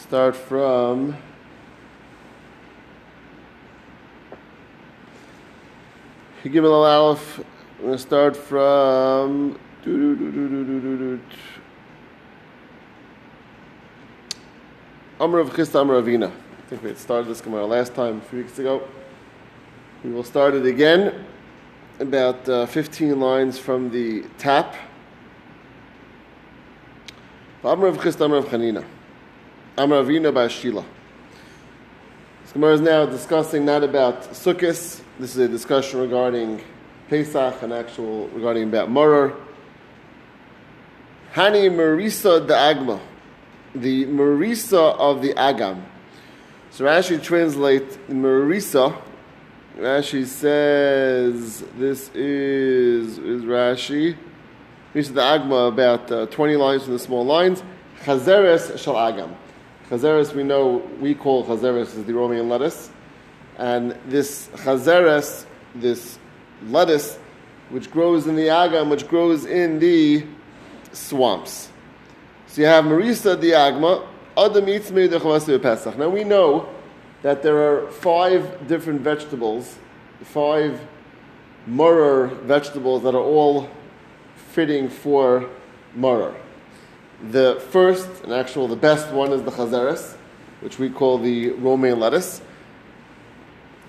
Start from. Gimel Al Aleph. We're going to start from. Amr of Chisda Amr Ravina. I think we had started this Gemara last time, a few weeks ago. We will start it again, about uh, 15 lines from the tap. Amr of Chista Amr of Chanina. Amr Ravina by Shila. This Gemara is now discussing not about Sukkot. This is a discussion regarding Pesach and actual regarding about Morer. Hani Marisa the Agma, the Marisa of the Agam. So Rashi translates Marisa. Rashi says this is is Rashi. Marisa the Agma about uh, twenty lines from the small lines. Chazeres shal Agam. Chazeres we know we call Chazeres is the Romaine lettuce, and this Chazeres, this lettuce, which grows in the Agam, which grows in the swamps. So you have Marisa Diagma, Adam eats Pesach. Now we know that there are five different vegetables, five murer vegetables that are all fitting for murer. The first, and actual the best one, is the chazeres, which we call the romaine lettuce.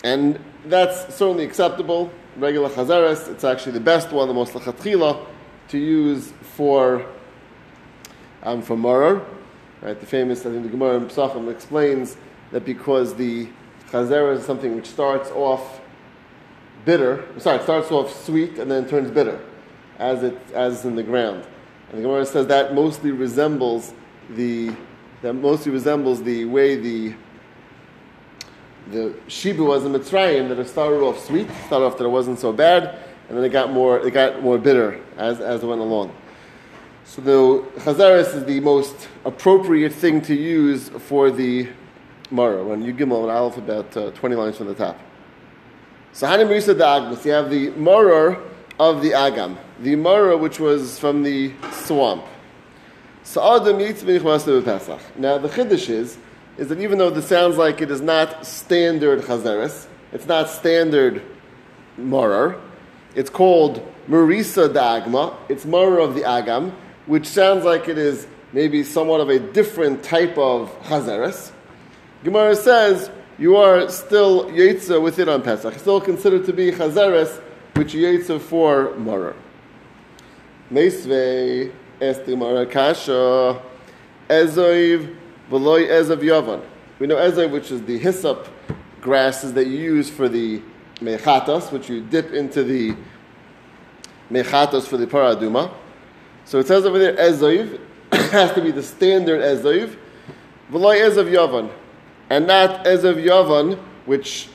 And that's certainly acceptable. Regular chazeres, it's actually the best one, the most lachatchila, to use for um, for Morer. Right, the famous, I think the Gemara in Pesachim explains that because the chazera is something which starts off bitter, sorry, it starts off sweet and then turns bitter, as it as in the ground. And the Gemara says that mostly resembles the that mostly resembles the way the the shibu was in Mitzrayim that it started off sweet, started off that it wasn't so bad, and then it got more it got more bitter as as it went along. So the chazaris is the most appropriate thing to use for the mara when you give an aleph about uh, 20 lines from the top. So Hanim Risa the Agmas, you have the mara of the Agam, the mara which was from the swamp. So. Now the chiddush is, is that even though this sounds like it is not standard chazaris, it's not standard marar, it's called Marisa Dagma, it's mara of the Agam, which sounds like it is maybe somewhat of a different type of chazeres. Gemara says you are still yetza with it on Pesach, still considered to be chazeres, which yetza for morer. Meisvei esti mara kasha ezoiv v'loy ezav yavan. We know ezoiv, which is the hyssop grasses that you use for the mechatos, which you dip into the mechatos for the paraduma. So it says over there, Ezoiv, has to be the standard Ezoiv, V'loy Ezav Yavan, and not Ezav Yavan, which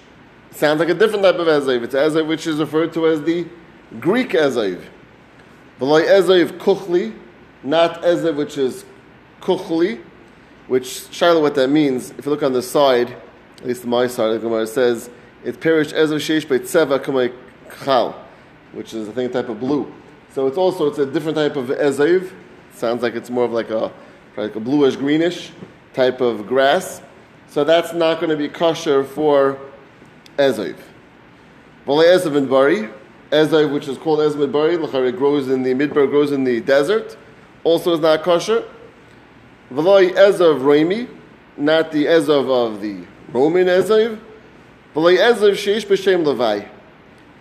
sounds like a different type of Ezoiv. It's Ezoiv which is referred to as the Greek Ezoiv. V'loy Ezoiv Kuchli, not Ezoiv which is Kuchli, which, Shiloh, what that means, if you look on the side, at least my side of the Gemara, says, it's perished Ezoiv Sheish Beit Kamei Chal, which is, I think, a type of blue. So it's also it's a different type of ezev. Sounds like it's more of like a like a bluish greenish type of grass. So that's not going to be kosher for ezev. Vole ezev and bari, ezev which is called ezev bari, it grows in the midbar, grows in the desert, also is not kosher. V'loi ezev roimi, not the ezev of the Roman ezev. V'loi ezev sheish b'shem levai.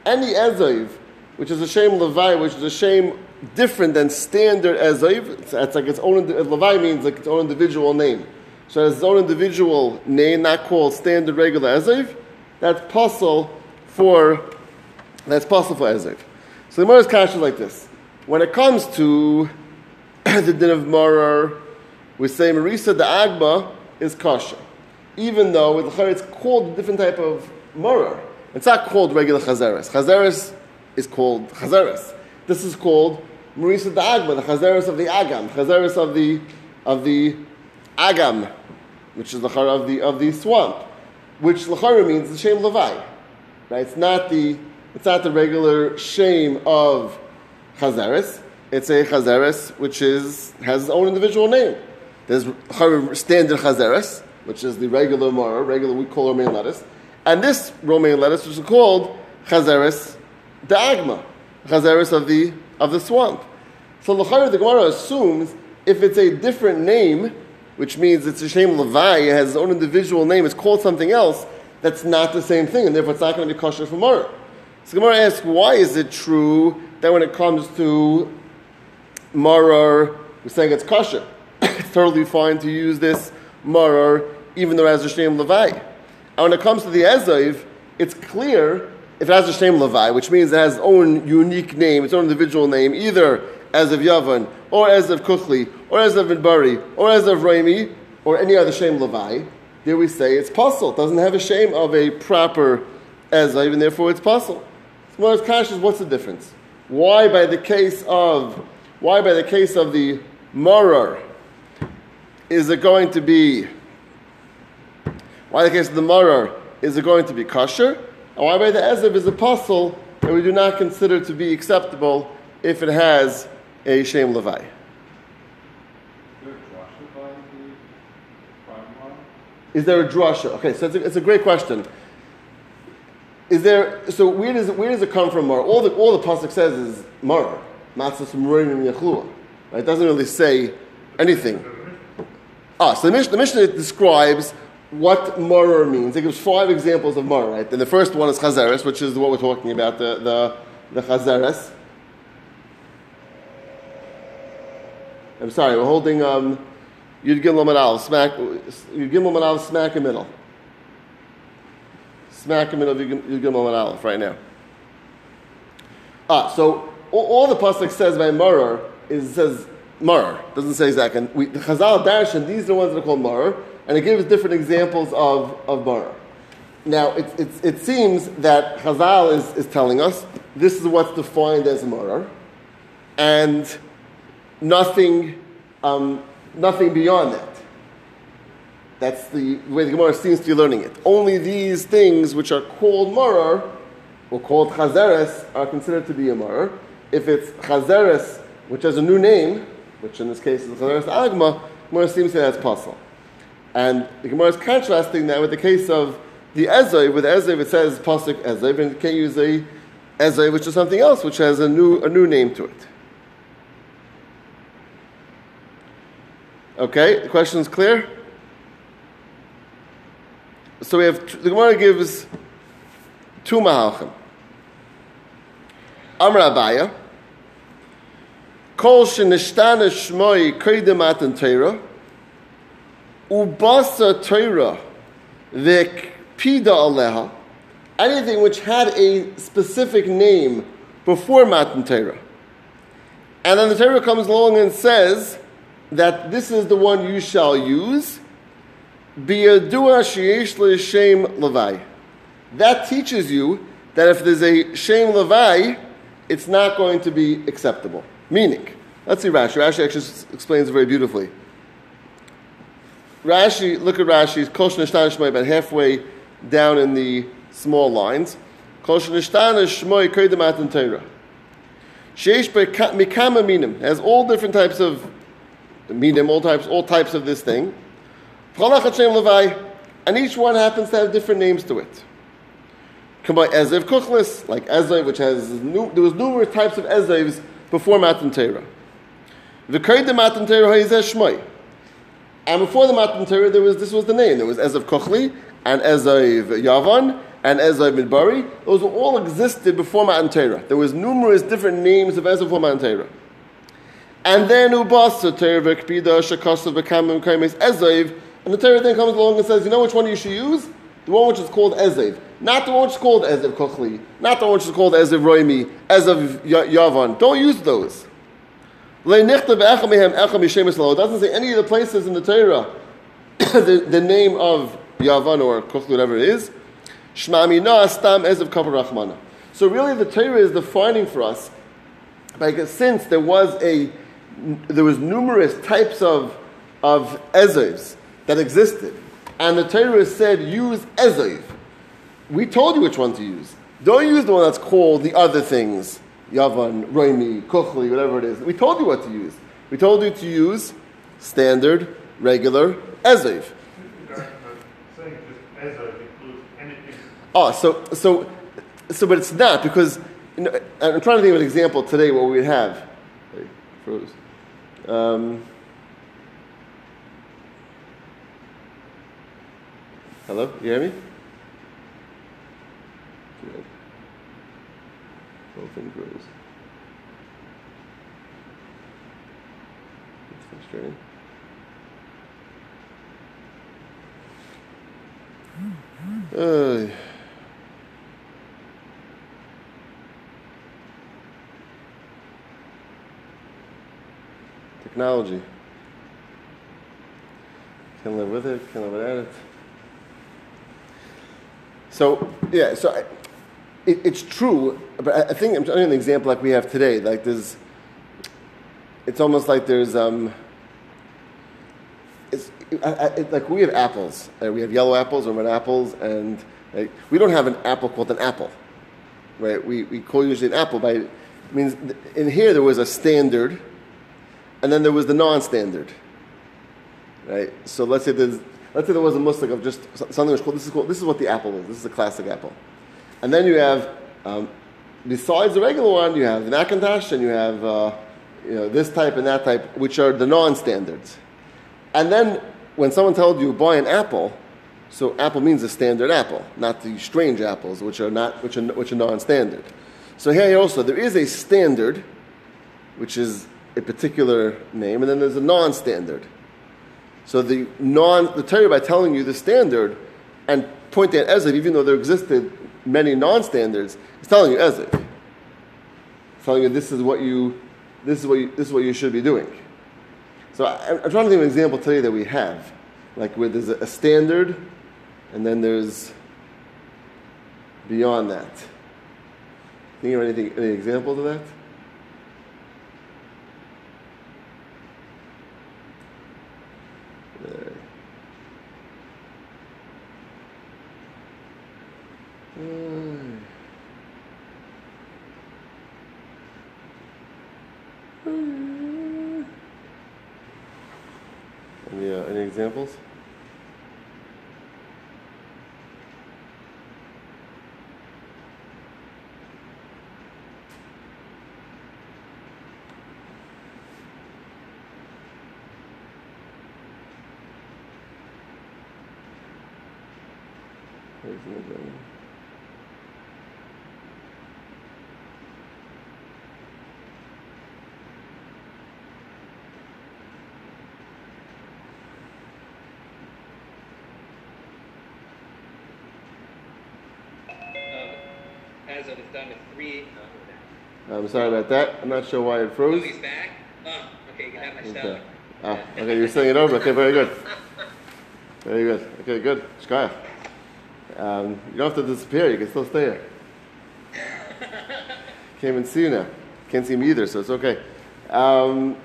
Any ezev which is a shame Levi, which is a shame different than standard Ezoiv. It's, it's like its own, Levi means like its own individual name. So it has its own individual name, not called standard regular Ezoiv. That's possible for, that's possible for Ezoiv. So the Gemara's kasha like this. When it comes to the din of Marar, we say Marisa the Agba is kasha. Even though with it's called a different type of Marar. It's not called regular Chazeres. Chazeres is called Chazeres. This is called Marisa the Agma, the Chazeres of the Agam, Chazeres of the of the Agam, which is the of the of the swamp, which Lachara means the shame Levi. Right? It's not the it's not the regular shame of Chazeres. It's a Chazeres which is has its own individual name. There's standard chazeres, which is the regular mara, regular we call romaine lettuce, and this romaine lettuce, which is called chazeres da'agma, chazeres of the of the swamp. So the the Gemara assumes if it's a different name, which means it's a Shem Levi, it has its own individual name, it's called something else, that's not the same thing, and therefore it's not going to be kosher for Mara. So Gemara asks, why is it true that when it comes to Marar, we're saying it's kosher? it's totally fine to use this Marar, even though it has a Shem Levi. And when it comes to the Ezav, it's clear if it has a Shem Levi, which means it has its own unique name, its own individual name, either as of Yavan, or as of Kuchli, or as of Midbari, or as of Raimi, or any other Shem Levi, there we say it's possible. It doesn't have a shame of a proper Ezav, and therefore it's puzzle. So Kashas, what's the difference? Why by the case of why by the case of the Marar is it going to be why the case of the Marar is it going to be kosher? And why by the Ezev is apostle that we do not consider to be acceptable if it has a Levi? Is there a drasha? Okay, so it's a, it's a, great question. Is there so where does it, where does it come from? Mar all the all the pasuk says is mar matzah yechlua. Right? It doesn't really say anything. Ah, so the Mishnah, the Mishnah describes what maror means. It gives five examples of maror, right? And the first one is chazeres, which is what we're talking about, the, the, the chazeres. I'm sorry, we're holding um, Yud Gimel Manal, smack, Yud Gimel Manal, smack in the middle. Smack in the middle of Yud Gimel Manal right now. Ah, so all, all the pasuk says by maror is says maror. Doesn't say exactly. And we, the Chazal Darshan, these are the ones that are called maror and it gives different examples of, of bara. Now, it, it, it seems that Chazal is, is telling us this is what's defined as Mara, and nothing, um, nothing beyond that. That's the way the Gemara seems to be learning it. Only these things which are called maror or called Chazeres, are considered to be a maror. If it's Chazeres, which has a new name, which in this case is Chazeres Agma, Gemara seems to say that's possible. And the Gemara is contrasting that with the case of the Ezoi. With Ezoi, it says Pasuk Ezoi, and you can't use a Ezoi, which is something else, which has a new, a new name to it. Okay, the question is clear? So we have, the Gemara gives two Mahalchim. Amr Abaye, Kol shenishtana shmoi kreidem atan teirah, ubasa Torah, the pida aleha, anything which had a specific name before Matan Torah. And then the Torah comes along and says that this is the one you shall use. That teaches you that if there's a shem levai, it's not going to be acceptable. Meaning, let's see Rashi. Rashi actually explains very beautifully. Rashi, look at Rashi's Nishtana Shmoy, about halfway down in the small lines. Kosher Nishtana Shmoy Kedem Atan Torah. Sheish Mikama Minim has all different types of minim, all types, all types of this thing. And each one happens to have different names to it. Ezev Kuchlis, like Ezev, which has there was numerous types of Ezevs before Matan Torah. The Matan Torah. And before the Matan Torah, there was this was the name. There was Ezav Kochli and Ezav Yavan and Ezav Midbari. Those all existed before Matan Torah. There was numerous different names of Ezav before Matan Torah. And then Ubasa Torah Vekpida Shakasav Kaimes Ezav. And the Torah then comes along and says, you know which one you should use? The one which is called Ezav. Not the one which is called Ezav Kochli. Not the one which is called Ezav Roimi, Ezav Yavan. Don't use those. Doesn't say any of the places in the Torah the, the name of Yavan or Kochlu, whatever it is. So really the Torah is defining for us, because since there was a there was numerous types of of ezevs that existed, and the Torah said use ezev. We told you which one to use. Don't use the one that's called the other things. Yavan, Roimi, Kuchli, whatever it is. We told you what to use. We told you to use standard regular Eziv. Oh, ah, so so so, but it's not because you know, I'm trying to think of an example today what we have. Hey, froze. Um, hello, you hear me? Good. Whole thing froze. It's frustrating. Uh, technology. Can live with it, can live without it. So, yeah, so I, it, it's true, but I, think I'm telling an example like we have today. Like there's, it's almost like there's, um, it's I, I, it, like we have apples. Uh, we have yellow apples or red apples, and like, we don't have an apple called an apple, right? We, we call usually an apple by, it means in here there was a standard, and then there was the non-standard, right? So let's say there's, let's say there was a muslik of just something was called this is called this is what the apple is. This is a classic apple, and then you have um, besides the regular one, you have the Macintosh and you have uh, you know this type and that type, which are the non-standards. And then when someone tells you buy an apple, so apple means a standard apple, not the strange apples, which are not which are which are non-standard. So here also there is a standard, which is a particular name, and then there's a non-standard. So the non the Torah by telling you the standard and pointing at Ezev, even though there existed many non-standards, is telling you. It's telling you this is what you this is what you, this is what you should be doing. So I, am trying to think of an example today that we have, like where there's a, a standard, and then there's beyond that. Think of anything, any examples of that? Hmm. Any, uh, any examples? There's another- as of it's done with three. Oh, I'm sorry about that. I'm not sure why it froze. Louis back. Oh, okay, you can have my okay. Ah, okay, you're saying it over. Okay, very good. Very good. Okay, good. Shkaya. Um, you don't have to disappear. You can still stay here. Can't even see you now. Can't see me either, so it's okay. Um,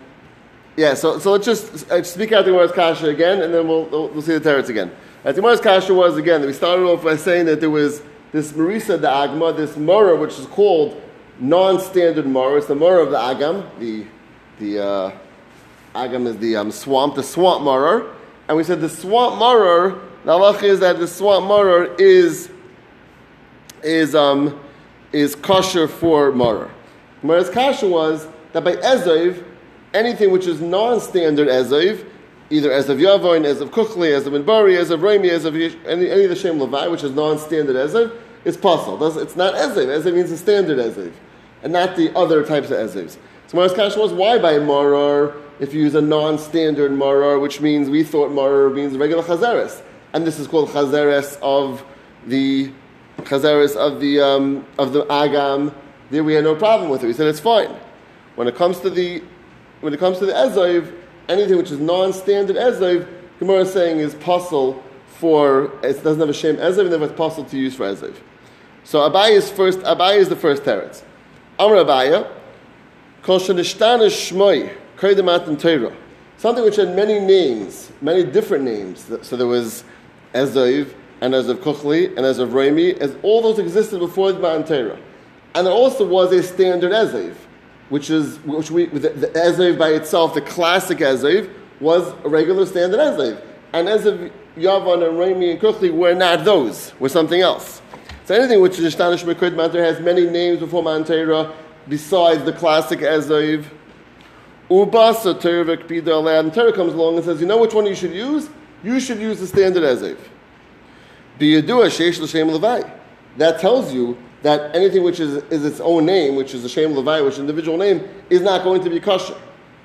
yeah, so, so let's just uh, speak out the Gemara's Kasha again, and then we'll, we'll, we'll see the Teretz again. Uh, the Gemara's Kasha was, again, we started off by saying that there was this Marisa da Agma, this Mora, which is called non-standard Mora. It's the Mora of the Agam. The, the uh, Agam is the um, swamp, the swamp Mora. And we said the swamp Mora, the halach is that the swamp Mora is, is, um, is kosher for Mora. Whereas Kasha was that by Ezev, anything which is non-standard Ezev, either as Ezev Yavoin, Ezev Kuchli, Ezev Minbari, Ezev Rami, Ezev Yesh- any, any of the Shem Levi, which is non-standard Ezev, is possible. It's not Ezev. Ezev means the standard Ezev, and not the other types of Ezevs. So Whereas Kasha was, why by Marar if you use a non-standard Marar, which means we thought Marar means regular Chazeres, and this is called Chazeres of the Chazeres of the um, of the Agam. There we had no problem with it. We said it's fine. When it comes to the when it comes to the Ezoiv, anything which is non-standard Ezoiv, Gemara is saying is possible for it doesn't have a shame Ezoiv, and therefore it's possible to use for Ezoiv. So Abaye is first. Abaye is the first teretz. Amr Abaye, Kol Shanishtan Shmoi, Kredemat and Torah. Something which had many names, many different names. So there was Ezoiv, and Ezoiv Kuchli, and Ezoiv Rami, as all those existed before the Matan Torah. And there also was a standard Ezoiv, which is which we the, the Ezoiv by itself, the classic Ezoiv, was a regular standard Ezev. And Ezev, Yavan, and Rami and Kuchli were not those, were something else. So anything which is Ishtanish Mekud Manter has many names before Mantera besides the classic Ezev. Ubasa Tervik Bida And Torah comes along and says, you know which one you should use? You should use the standard Ezev. That tells you that anything which is, is its own name, which is a Shem Levai, which is an individual name, is not going to be kosher.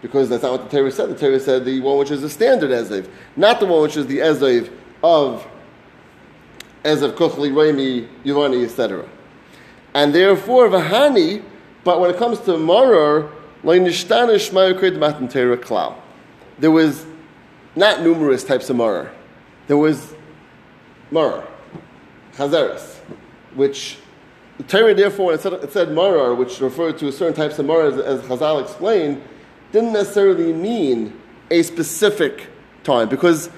Because that's not what the Torah said. The Torah said the one which is the standard Ezev, not the one which is the Ezev of Ezev Kuchli, Reimi, Yuvani, etc. And therefore, Vahani, but when it comes to Marar, there was not numerous types of Marar. There was Marar, Chazeres, which the Torah, therefore, it said, it said Marar, which referred to certain types of Marar, as, as Chazal explained, didn't necessarily mean a specific time, because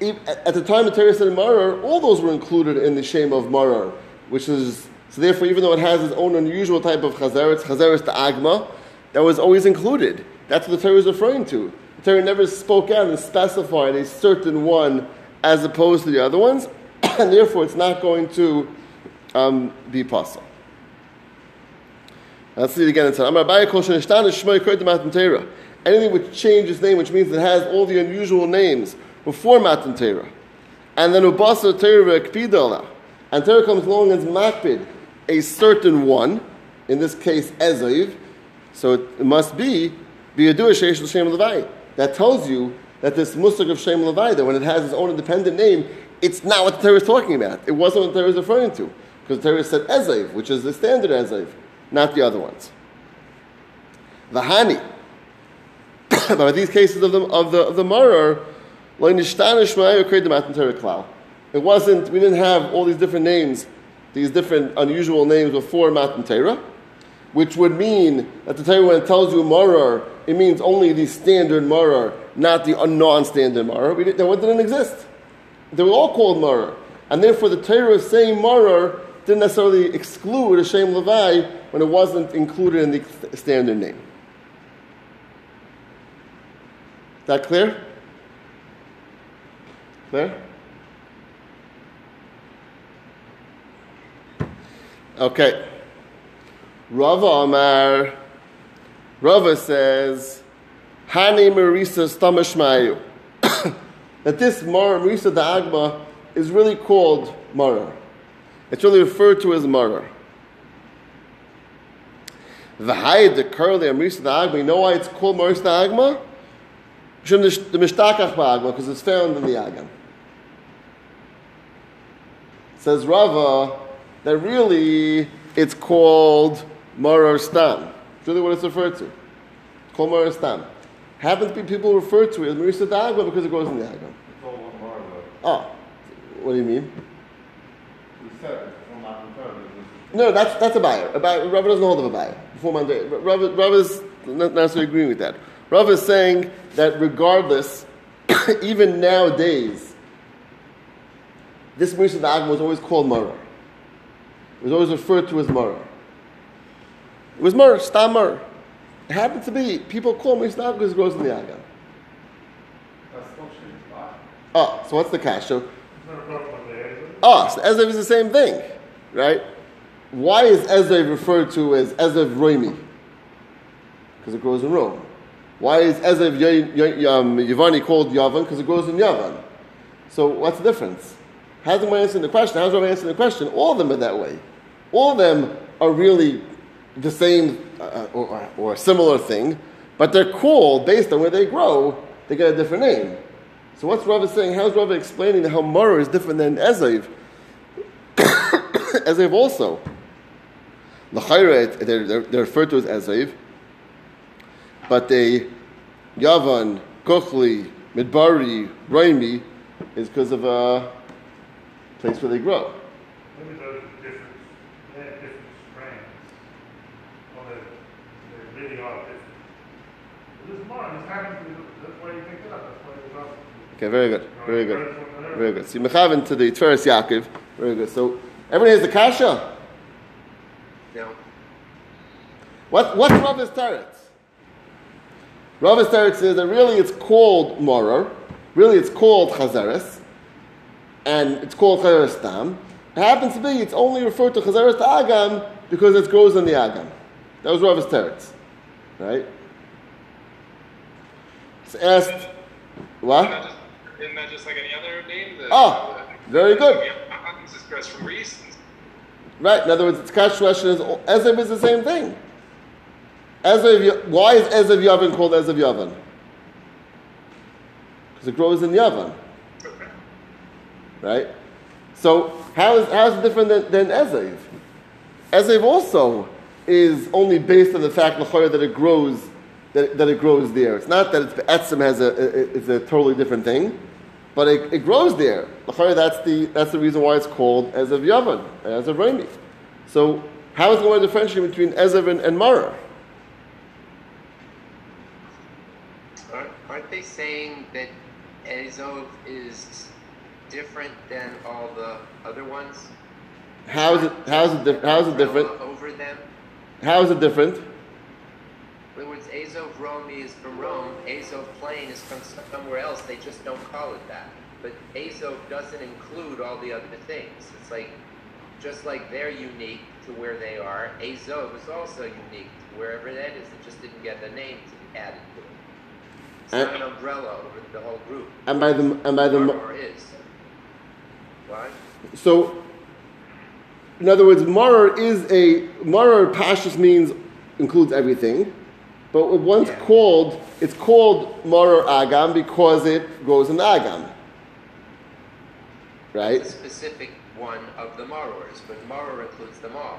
at the time the Torah said Marar, all those were included in the shame of Marar, which is, so therefore, even though it has its own unusual type of Chazeres, Chazeres to Agma, that was always included. That's what the Torah is referring to. The Torah never spoke out and specified a certain one as opposed to the other ones, and therefore it's not going to um, be possible. Let's see it again. Anything which changes name, which means it has all the unusual names before Matan Torah. And then Ubasa Torah Kpidala. And Torah comes along as Makpid, a certain one, in this case Eziv, so it, it must be Be Biyadu Sheish Shem Levai. That tells you that this Musik of Shem Levai, that when it has its own independent name, it's not what the Torah is talking about. It wasn't what the Torah is referring to. Because the Torah said Ezev, which is the standard Ezev, not the other ones. Vahani. but these cases of the, of the, of the Marar, it wasn't, we didn't have all these different names, these different unusual names before Matan Torah which would mean that the Torah, when it tells you marar, it means only the standard marar, not the non-standard marar. That one didn't exist. They were all called marar. And therefore the Torah is saying marar didn't necessarily exclude a Shem Levi when it wasn't included in the standard name. That clear? Clear? Okay. Rava Amar, Rava says, Hani Marisa Stamashmayu. that this Mar, Marisa Da'agma, is really called Mara. It's really referred to as Mara. The Hayed, the Curly, Marisa Da'agma, you know why it's called Marisa Da'agma? The Mishtakach Ba'agma, because it's found in the Agam. Says Rava that really it's called Marar Stam. It's really what it's referred to. It's called Marar Stam. Happens to be people refer to it as Marisa Dagma because it goes in the Agam. Oh, what do you mean? No, that's that's Abaye. About Rav doesn't hold of Abaye. Before Monday, Rav, Rav is not necessarily agreeing with that. Rav is saying that regardless, even nowadays, this Marisa Dagma was always called Mara. It was always referred to as Mara. It was Mur, Stammer. It happened to be, people call me Stam because it grows in the Agam. Oh, so what's the kasha? So Ezev is the same thing, right? Why is Ezev referred to as Ezev Roimi? Because it grows in Rome. Why is Ezev um, Yavani called Yavan? Because it grows in Yavan. So what's the difference? How's the answering the question? How's Rabbi answering the question? All of them are that way. All of them are really the same uh, or, or, a similar thing, but they're called based on where they grow, they get a different name. So what's Rava saying? How's Rava explaining how Mara is different than Ezev? Ezev also. L'chayre, they're, they're, referred to as Ezev, but they, Yavan, Kochli, Midbari, Raimi, is because of a place where they grow. Okay, very good, very good, very good. So you mechaven to the Tveres Yaakov, very good. So everybody has the kasha. No. What what's Rava's teretz? Rava's teretz is that really it's called morer, really it's called chazeres, and it's called chazeres tam. It happens to be it's only referred to chazeres to agam because it grows in the agam. That was Rava's teretz, right? It's asked, what? Isn't that just, isn't that just like any other name? The, Oh, very good. This is Chris from Greece. Right. In other words, the Kash question is Ezev is the same thing. Ezev, why is Ezev Yavin called Ezev Yavin? Because it grows in Yavin, Okay. right? So how is how is it different than, than Ezev? Ezev also is only based on the fact that it grows that, that it grows there. It's not that it's Etzim has a, a it's a totally different thing, but it, it grows there. That's the that's the reason why it's called Ezev Yavin, Ezev Reini. So how is it going to differentiate between Ezev and, and Mara? Aren't, they saying that Azov is different than all the other ones? How is it how is it how is it different? Over them? How is it different? In other words, Azov Romi is from Rome, Azov Plain is from somewhere else, they just don't call it that. But Azov doesn't include all the other things. It's like, just like they're unique to where they are, Azov is also unique to wherever that is. It just didn't get the name to be added to it. It's And- not an uh, umbrella over the whole group. And by the and by the Marmor is. Why? So, in other words, marar is a marar pashas means includes everything, but once Yeah. called, it's called marar agam because it grows in agam, right? It's a specific one of the Marors, but Maror includes them all.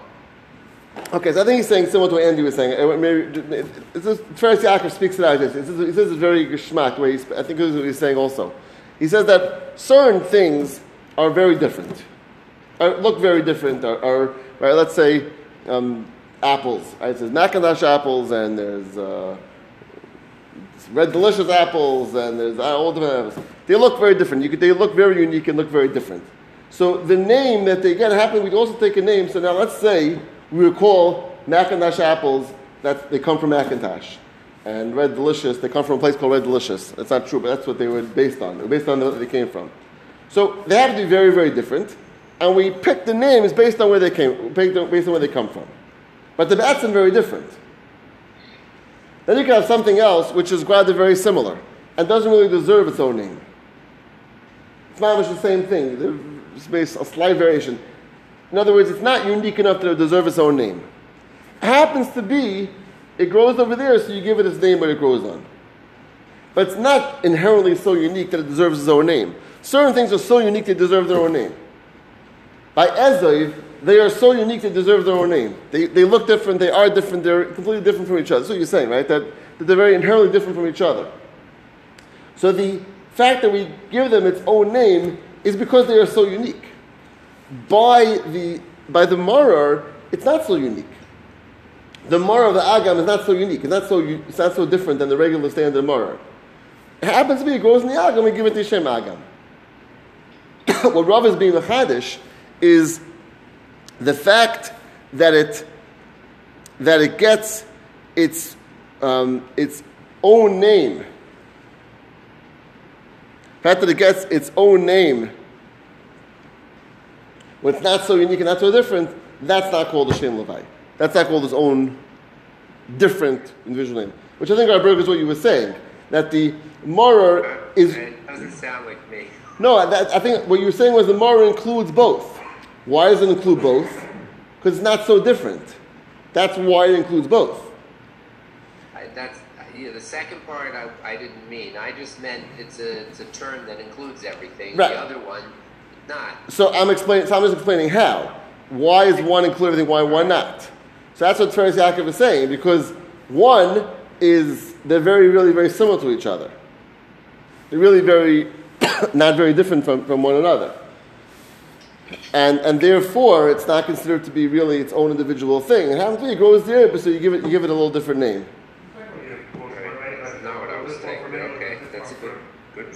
Okay, so I think he's saying similar to what Andy was saying. Uh, Maybe it's just, Yaakov speaks it out. He says, he says it's very geschmack. He's, I think this is what he's saying also. He says that certain things are very different, or look very different. Or, or right, let's say um, apples. Right? Says Macintosh apples, and there's uh, red delicious apples, and there's uh, all different apples. They look very different. Could, they look very unique and look very different. So the name that they get happen, we also take a name. So now let's say we would call Macintosh apples that they come from Macintosh, and Red Delicious they come from a place called Red Delicious. That's not true, but that's what they were based on. They were based on where they came from. So they have to be very, very different, and we pick the names based on where they came, based on where they come from. But the bats are very different. Then you can have something else which is rather very similar and doesn't really deserve its own name. It's not much the same thing. It's based a slight variation. In other words, it's not unique enough to deserve its own name. It happens to be, it grows over there, so you give it its name where it grows on. But it's not inherently so unique that it deserves its own name. Certain things are so unique they deserve their own name. By Ezoiv, they are so unique they deserve their own name. They, they look different, they are different, they're completely different from each other. That's what you're saying, right? That, that they're very inherently different from each other. So the fact that we give them its own name is because they are so unique. By the by the Marar, it's not so unique. The Marar of the Agam is not so unique. It's not so it's not so different than the regular standard Marar. It happens to be it grows in the Agam, we give it the Shem Agam. what Rav is being machadish is the fact that it that it gets its um, its own name. The fact that it gets its own name when it's not so unique and not so different, that's not called a Shem Levi. That's not called its own different individual name. Which I think, Rabbi, is what you were saying. That the Morer is. It doesn't sound like me. No, that, I think what you were saying was the Morer includes both. Why does it include both? Because it's not so different. That's why it includes both. I, that's yeah, the second part I, I didn't mean. I just meant it's a it's a term that includes everything. Right. The other one, not. So I'm explaining. So I'm just explaining how. Why is one include everything? Why one not? So that's what Teres Yaakov is saying because one is they're very, really, very similar to each other. They're really very, not very different from, from one another. And, and therefore, it's not considered to be really its own individual thing. It happens to be, it grows there, but so you give it, you give it a little different name. That's not what I was thinking. Okay, that's a good good.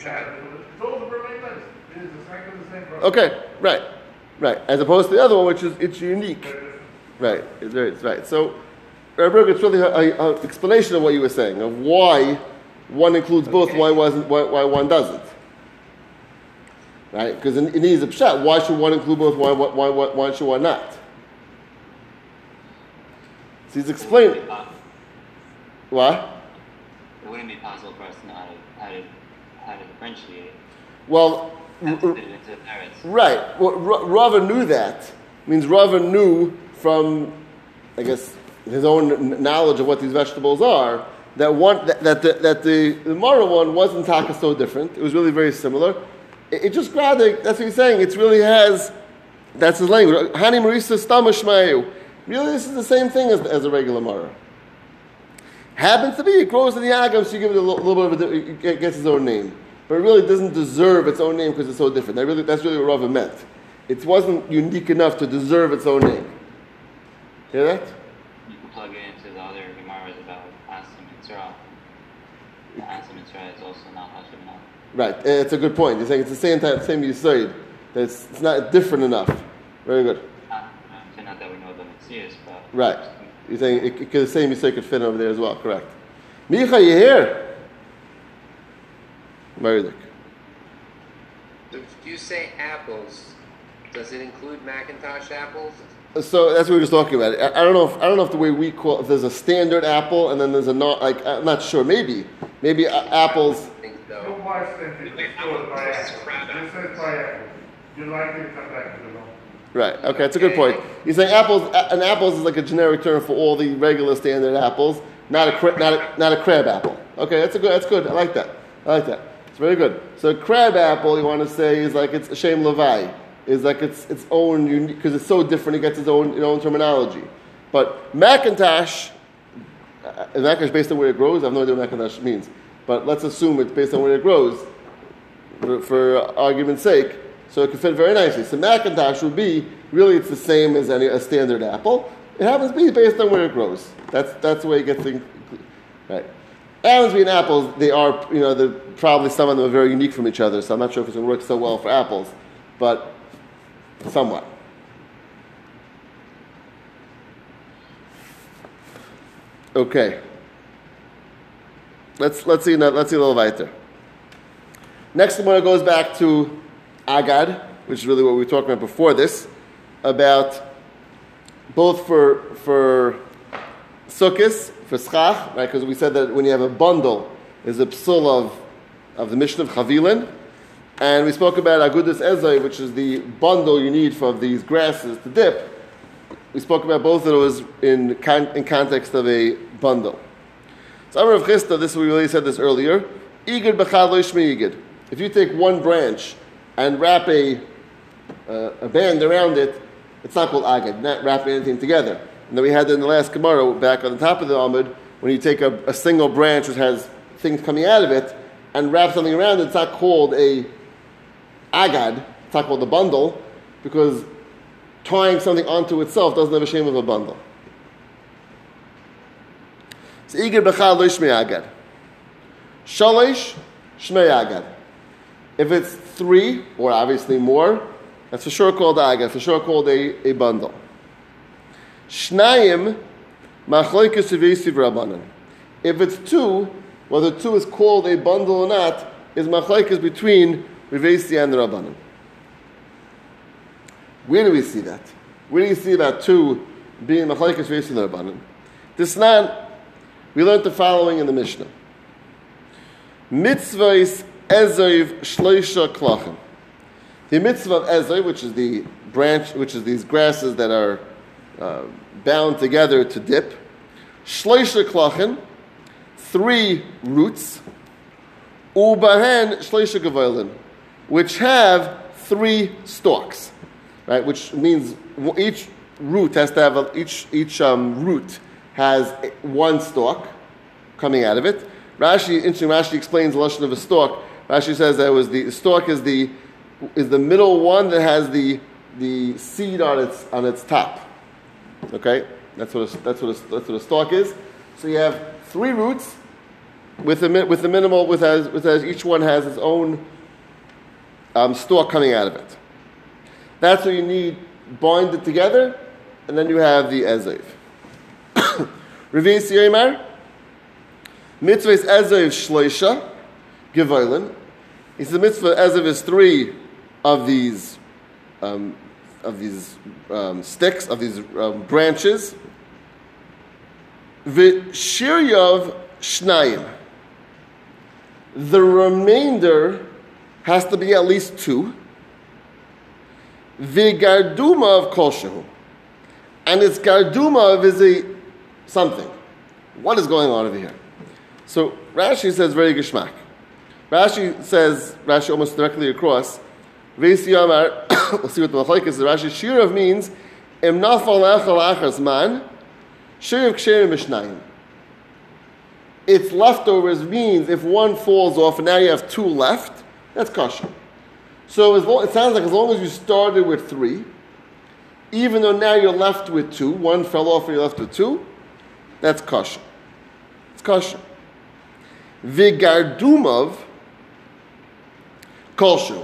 Okay, right, right. As opposed to the other one, which is it's unique. Right, it's, it's right. So, Rabbi it's really an explanation of what you were saying, of why one includes both, why wasn't why, why one doesn't? Right? Because it needs a pshat. Why should one include both? Why why why, why, why should one not? So he's explaining. What? It wouldn't be possible for us to know how to how to how to differentiate. Well, Have to fit it into the parrots. Right. Well, Ra- Rava knew that. Means Rava knew from, I guess, his own kn- knowledge of what these vegetables are that one that, that the that the, the Mara one wasn't taka so different. It was really very similar. It, it just rather that's what he's saying. It really has. That's his language. Hani marisa stamashmayu. Really, this is the same thing as, as a regular Mara. Happens to be it grows in the agam, so you give it a little, bit of a, it gets its own name, but it really doesn't deserve its own name because it's so different. That really, that's really what Rava meant. It wasn't unique enough to deserve its own name. Hear that? You can plug it into the other Gemaras about Asim Surah. Asim is also not. Right. eh, It's a good point. You're saying it's the same type, same yisoid. That it's, it's not different enough. Very good. Not, uh, not that we know the Mitzvahs, but Right. You're saying it, it, the same yisoid could fit over there as well. Correct. Micha, you here? Very good. If you say apples, does it include Macintosh apples? So that's what we were just talking about. I, I don't know. If, I don't know if the way we call if there's a standard apple and then there's a not like I'm not sure. Maybe maybe uh, apples. I think No so. watch it Like stores by apple. This apples. says by apple. You like it, come back to the law. Right. Okay, that's a good point. You're saying apples. a- An apples is like a generic term for all the regular standard apples, not a cra- not a, not a crab apple. Okay, that's a good. That's good. I like that. I like that. It's very good. So a crab apple, you want to say, is like it's a shame levi, is like its its own unique because it's so different. It gets its own its own terminology. But Macintosh, uh, Macintosh based on where it grows. I have no idea what Macintosh means, but let's assume it's based on where it grows for, for argument's sake. So it could fit very nicely. So Macintosh would be really it's the same as any a standard apple. It happens to be based on where it grows. That's that's the way it gets things right. Happens to be apples. They are you know they're probably some of them are very unique from each other. So I'm not sure if it's going to work so well for apples, but somewhat. Okay. Let's let's see let's see a little weiter. Next one goes back to Agad, which is really what we were talking about before this, about both for for Sukkot, for Schach, right? Because we said that when you have a bundle, is a psul of of the mission of Chavilin, and we spoke about Agudas Ezoi, which is the bundle you need for these grasses to dip. We spoke about both of those in con- in context of a bundle. So of Chisda, this we really said this earlier. Igid b'chad lo yishmi igid. If you take one branch and wrap a, uh, a band around it, it's not called agad, not wrapping anything together. And then we had in the last Gemara back on the top of the Amud, when you take a, a single branch which has things coming out of it and wrap something around it, it's not called a agad, it's not called a bundle, because tying something onto itself doesn't have a shame of a bundle. Igad b'chad lo yishmi. Shalish shmei. If it's three, or obviously more, that's for sure called agad, for sure called a, a bundle. Shnayim machloikus uvesiv rabbanan. If it's two, whether two is called a bundle or not, is machloikus between Rivesi and the rabbanan. Where do we see that? Where do you see that two being machloikus Rivesi and the rabbanan? This not, we learned the following in the Mishnah. Mitzvahs Ezoiv Shloisha Klachim. The mitzvah of Ezoiv, which is the branch, which is these grasses that are uh, bound together to dip. Shloisha Klachim, three roots. Ubahen Shloisha Gavoilin, which have three stalks, right? Which means each root has to have a, each each um, root has one stalk coming out of it. Rashi, interesting. Rashi explains the lesson of a stalk. Rashi says that was the, the stalk is the is the middle one that has the the seed on its on its top. Okay, that's what a, that's what a, that's what a stalk is. So you have three roots with the with the minimal with as with as each one has its own um, stalk coming out of it. That's what you need Bind it together, and then you have the ezev. Revis Yomar. Mitzvah is Ezev Shleisha, Gevoilin. He says the mitzvah Ezev is three of these, um, of these um, sticks, of these um, branches. V'shiryav Shnayim. The remainder has to be at least two. V'garduma of kolshehu. And its garduma is a something. What is going on over here? So Rashi says very geschmack. Rashi says, Rashi almost directly across, we'll see what the Machlaik is. Rashi, Shirav means, Im achas man, Shirav mishnayim. Its leftovers means if one falls off and now you have two left, that's kosher. So long, it sounds like as long as you started with three, even though now you're left with two, one fell off and you're left with two, that's kosher. It's kosher. Vigardumov kolshu.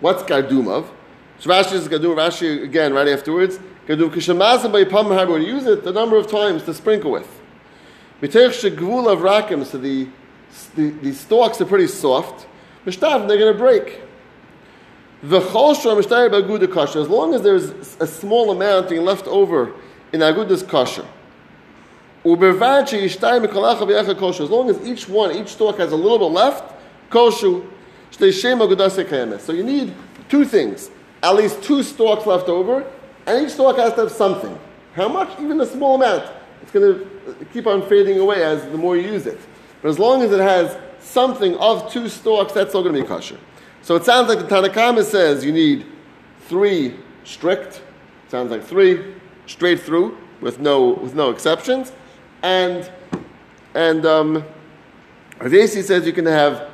What's gardumov? So Rashi is gardumov. Rashi again right afterwards. Gardum kishamasa by pam harbor. Use it the number of times to sprinkle with. Mitech shegvul of rakim. So the, the the stalks are pretty soft. Mishtav, they're going to break. The cholshor mishtayir baguda kosher. As long as there's a small amount being left over in agudas kosher. As long as each one, each stalk has a little bit left, kosher. So you need two things. At least two stalks left over, and each stalk has to have something. How much? Even a small amount. It's going to keep on fading away as the more you use it. But as long as it has something of two stalks, that's all going to be kosher. So it sounds like the Tanakhama says you need three strict. Sounds like three straight through with no with no exceptions, and and um, Ravesi says you can have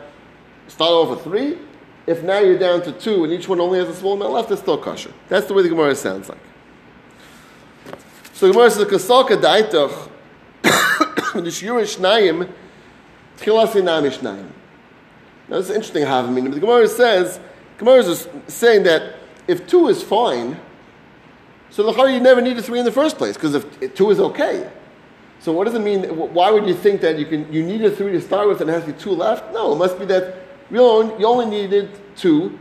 start off with three. If now you're down to two and each one only has a small amount left, it's still kosher. That's the way the Gemara sounds like. So the Gemara says, "Kasalka daitoch nishyur shnayim tchilas inam shnayim." Now this is interesting have meaning. The Gemara says, Gemara is saying that if two is fine, so the you never needed three in the first place because if two is okay. So what does it mean? Why would you think that you can you needed three to start with and has to be two left? No, it must be that you only, you only needed two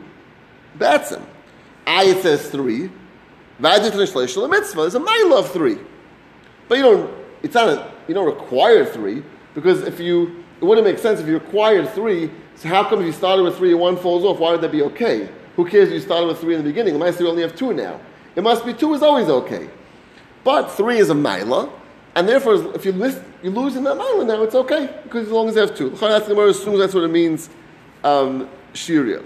batsim. I it says three. Vajit the mitzvah is a mile of three, but you don't. It's not a, you don't require three because if you it wouldn't make sense if you required three. So how come if you started with three and one falls off? Why would that be okay? Who cares if you started with three in the beginning? It might say you only have two now. It must be two is always okay. But three is a mila, and therefore if you, list, you lose in that mila now, it's okay, because as long as you have two. The Gemara assumes that's what it means, um, shiryav.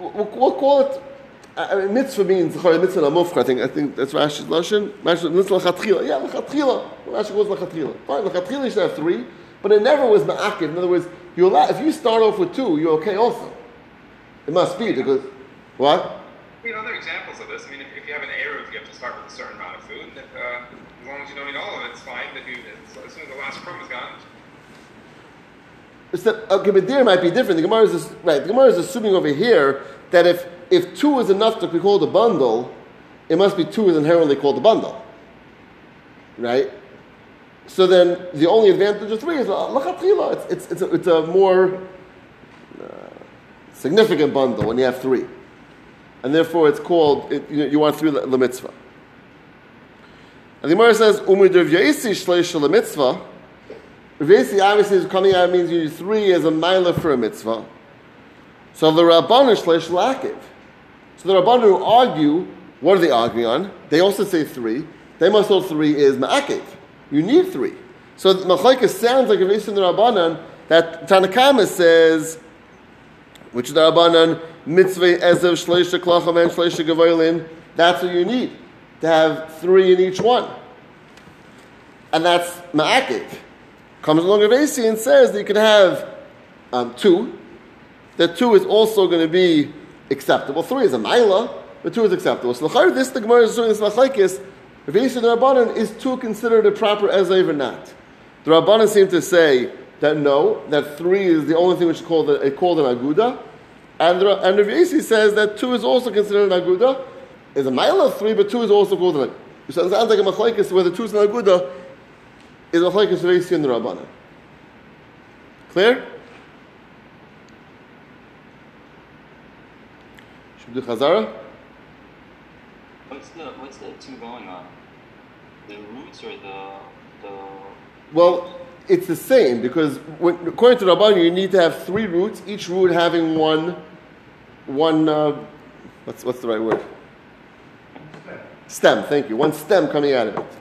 We'll, we'll call it I mean, mitzvah means mitzvah lamufcha. I think I think that's Rashi's lashon. Mitzvah lachatchila. Yeah, lachatchila. Rashi goes lachatchila. Fine, lachatchila you should have three, but it never was ma'akiv. In other words, you allow, if you start off with two, you're okay also. It must be because what? You know, other examples of this. I mean, if, if you have an eruv, you have to start with a certain amount of food. If, uh, as long as you don't eat all of it, it's fine. If you, as soon as the last crumb is gone, it's that, okay, but there might be different. The Gemara is right. The Gemara is assuming over here that if if two is enough to be called a bundle, it must be two is inherently called a bundle. Right? So then the only advantage of three is lachatchila. It's, it's, it's, a, it's a more uh, significant bundle when you have three. And therefore it's called, it, you, know, you want three the mitzvah. And the Gemara says, Umidav Yaisi Shleish the mitzvah. Yaisi obviously is coming out means you three as a milah for a mitzvah. So the Rabbanu Shleish Lakiv. So the Rabbanon who argue, what are they arguing on? They also say three. They must hold three is ma'akev. You need three. So Machlaikas sounds like a in the Rabbanan that Tanakama says, which is the Rabbanan, mitzvah ezev shleisha klacham and shleisha gavoilin, that's what you need, to have three in each one. And that's ma'akev. Comes along Ravasi and says that you can have um, two, that two is also going to be acceptable. Three is a maila, but two is acceptable. So this the Gemara is assuming this. If Yisra the Rabbanan is two considered a proper ezev or not? The Rabbanan seem to say that no, that three is the only thing which is called, a, called an aguda, and the, and Rav Yisi says that two is also considered an aguda. Is a mile of three, but two is also called an, aguda. So it sounds like a machlekes where the truth and aguda is a machlekes reisi and the rabbanan. Clear? Should we do chazara? What's the what's the two going on? The roots or the the Well, it's the same because when, according to Rabban, you need to have three roots, each root having one, one. Uh, what's what's the right word? Stem. Thank you. One stem coming out of it,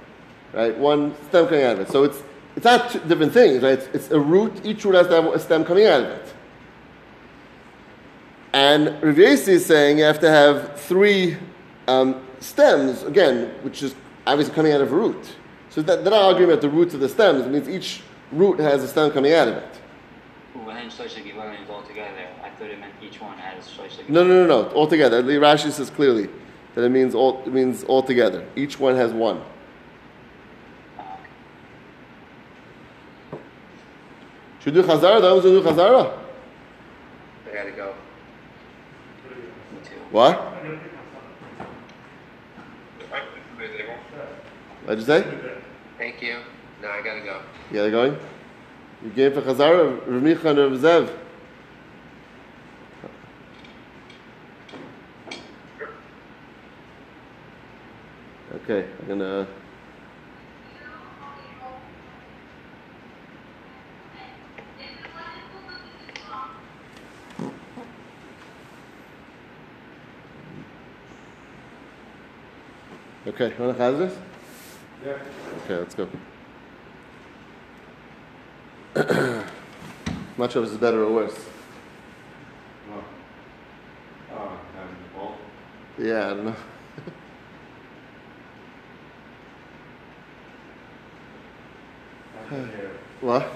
right? One stem coming out of it. So it's it's not different things, right? It's, it's a root. Each root has to have a stem coming out of it. And Rav is saying you have to have three um, stems again, which is obviously coming out of a root. So that, they're not arguing about the roots of the stems. It means each root has a stem coming out of it. when shlosh givarim is all together? I thought it meant each one has shlosh No, no, no, no. Altogether. The Rashi says clearly that it means all. It means altogether. Each one has one. Ah, Should we do chazara? That was do chazara. I gotta go. What? Right, they- they What'd you say? Thank you. No, I gotta go. You gotta going. You game for chazara. Rav Micha and Rav Zev. Okay, I'm gonna. Uh, okay, you wanna chaz this? Yeah. Okay, let's go. Not sure if this better or worse. No. Having the ball. Yeah, I don't know. I can hear it. What?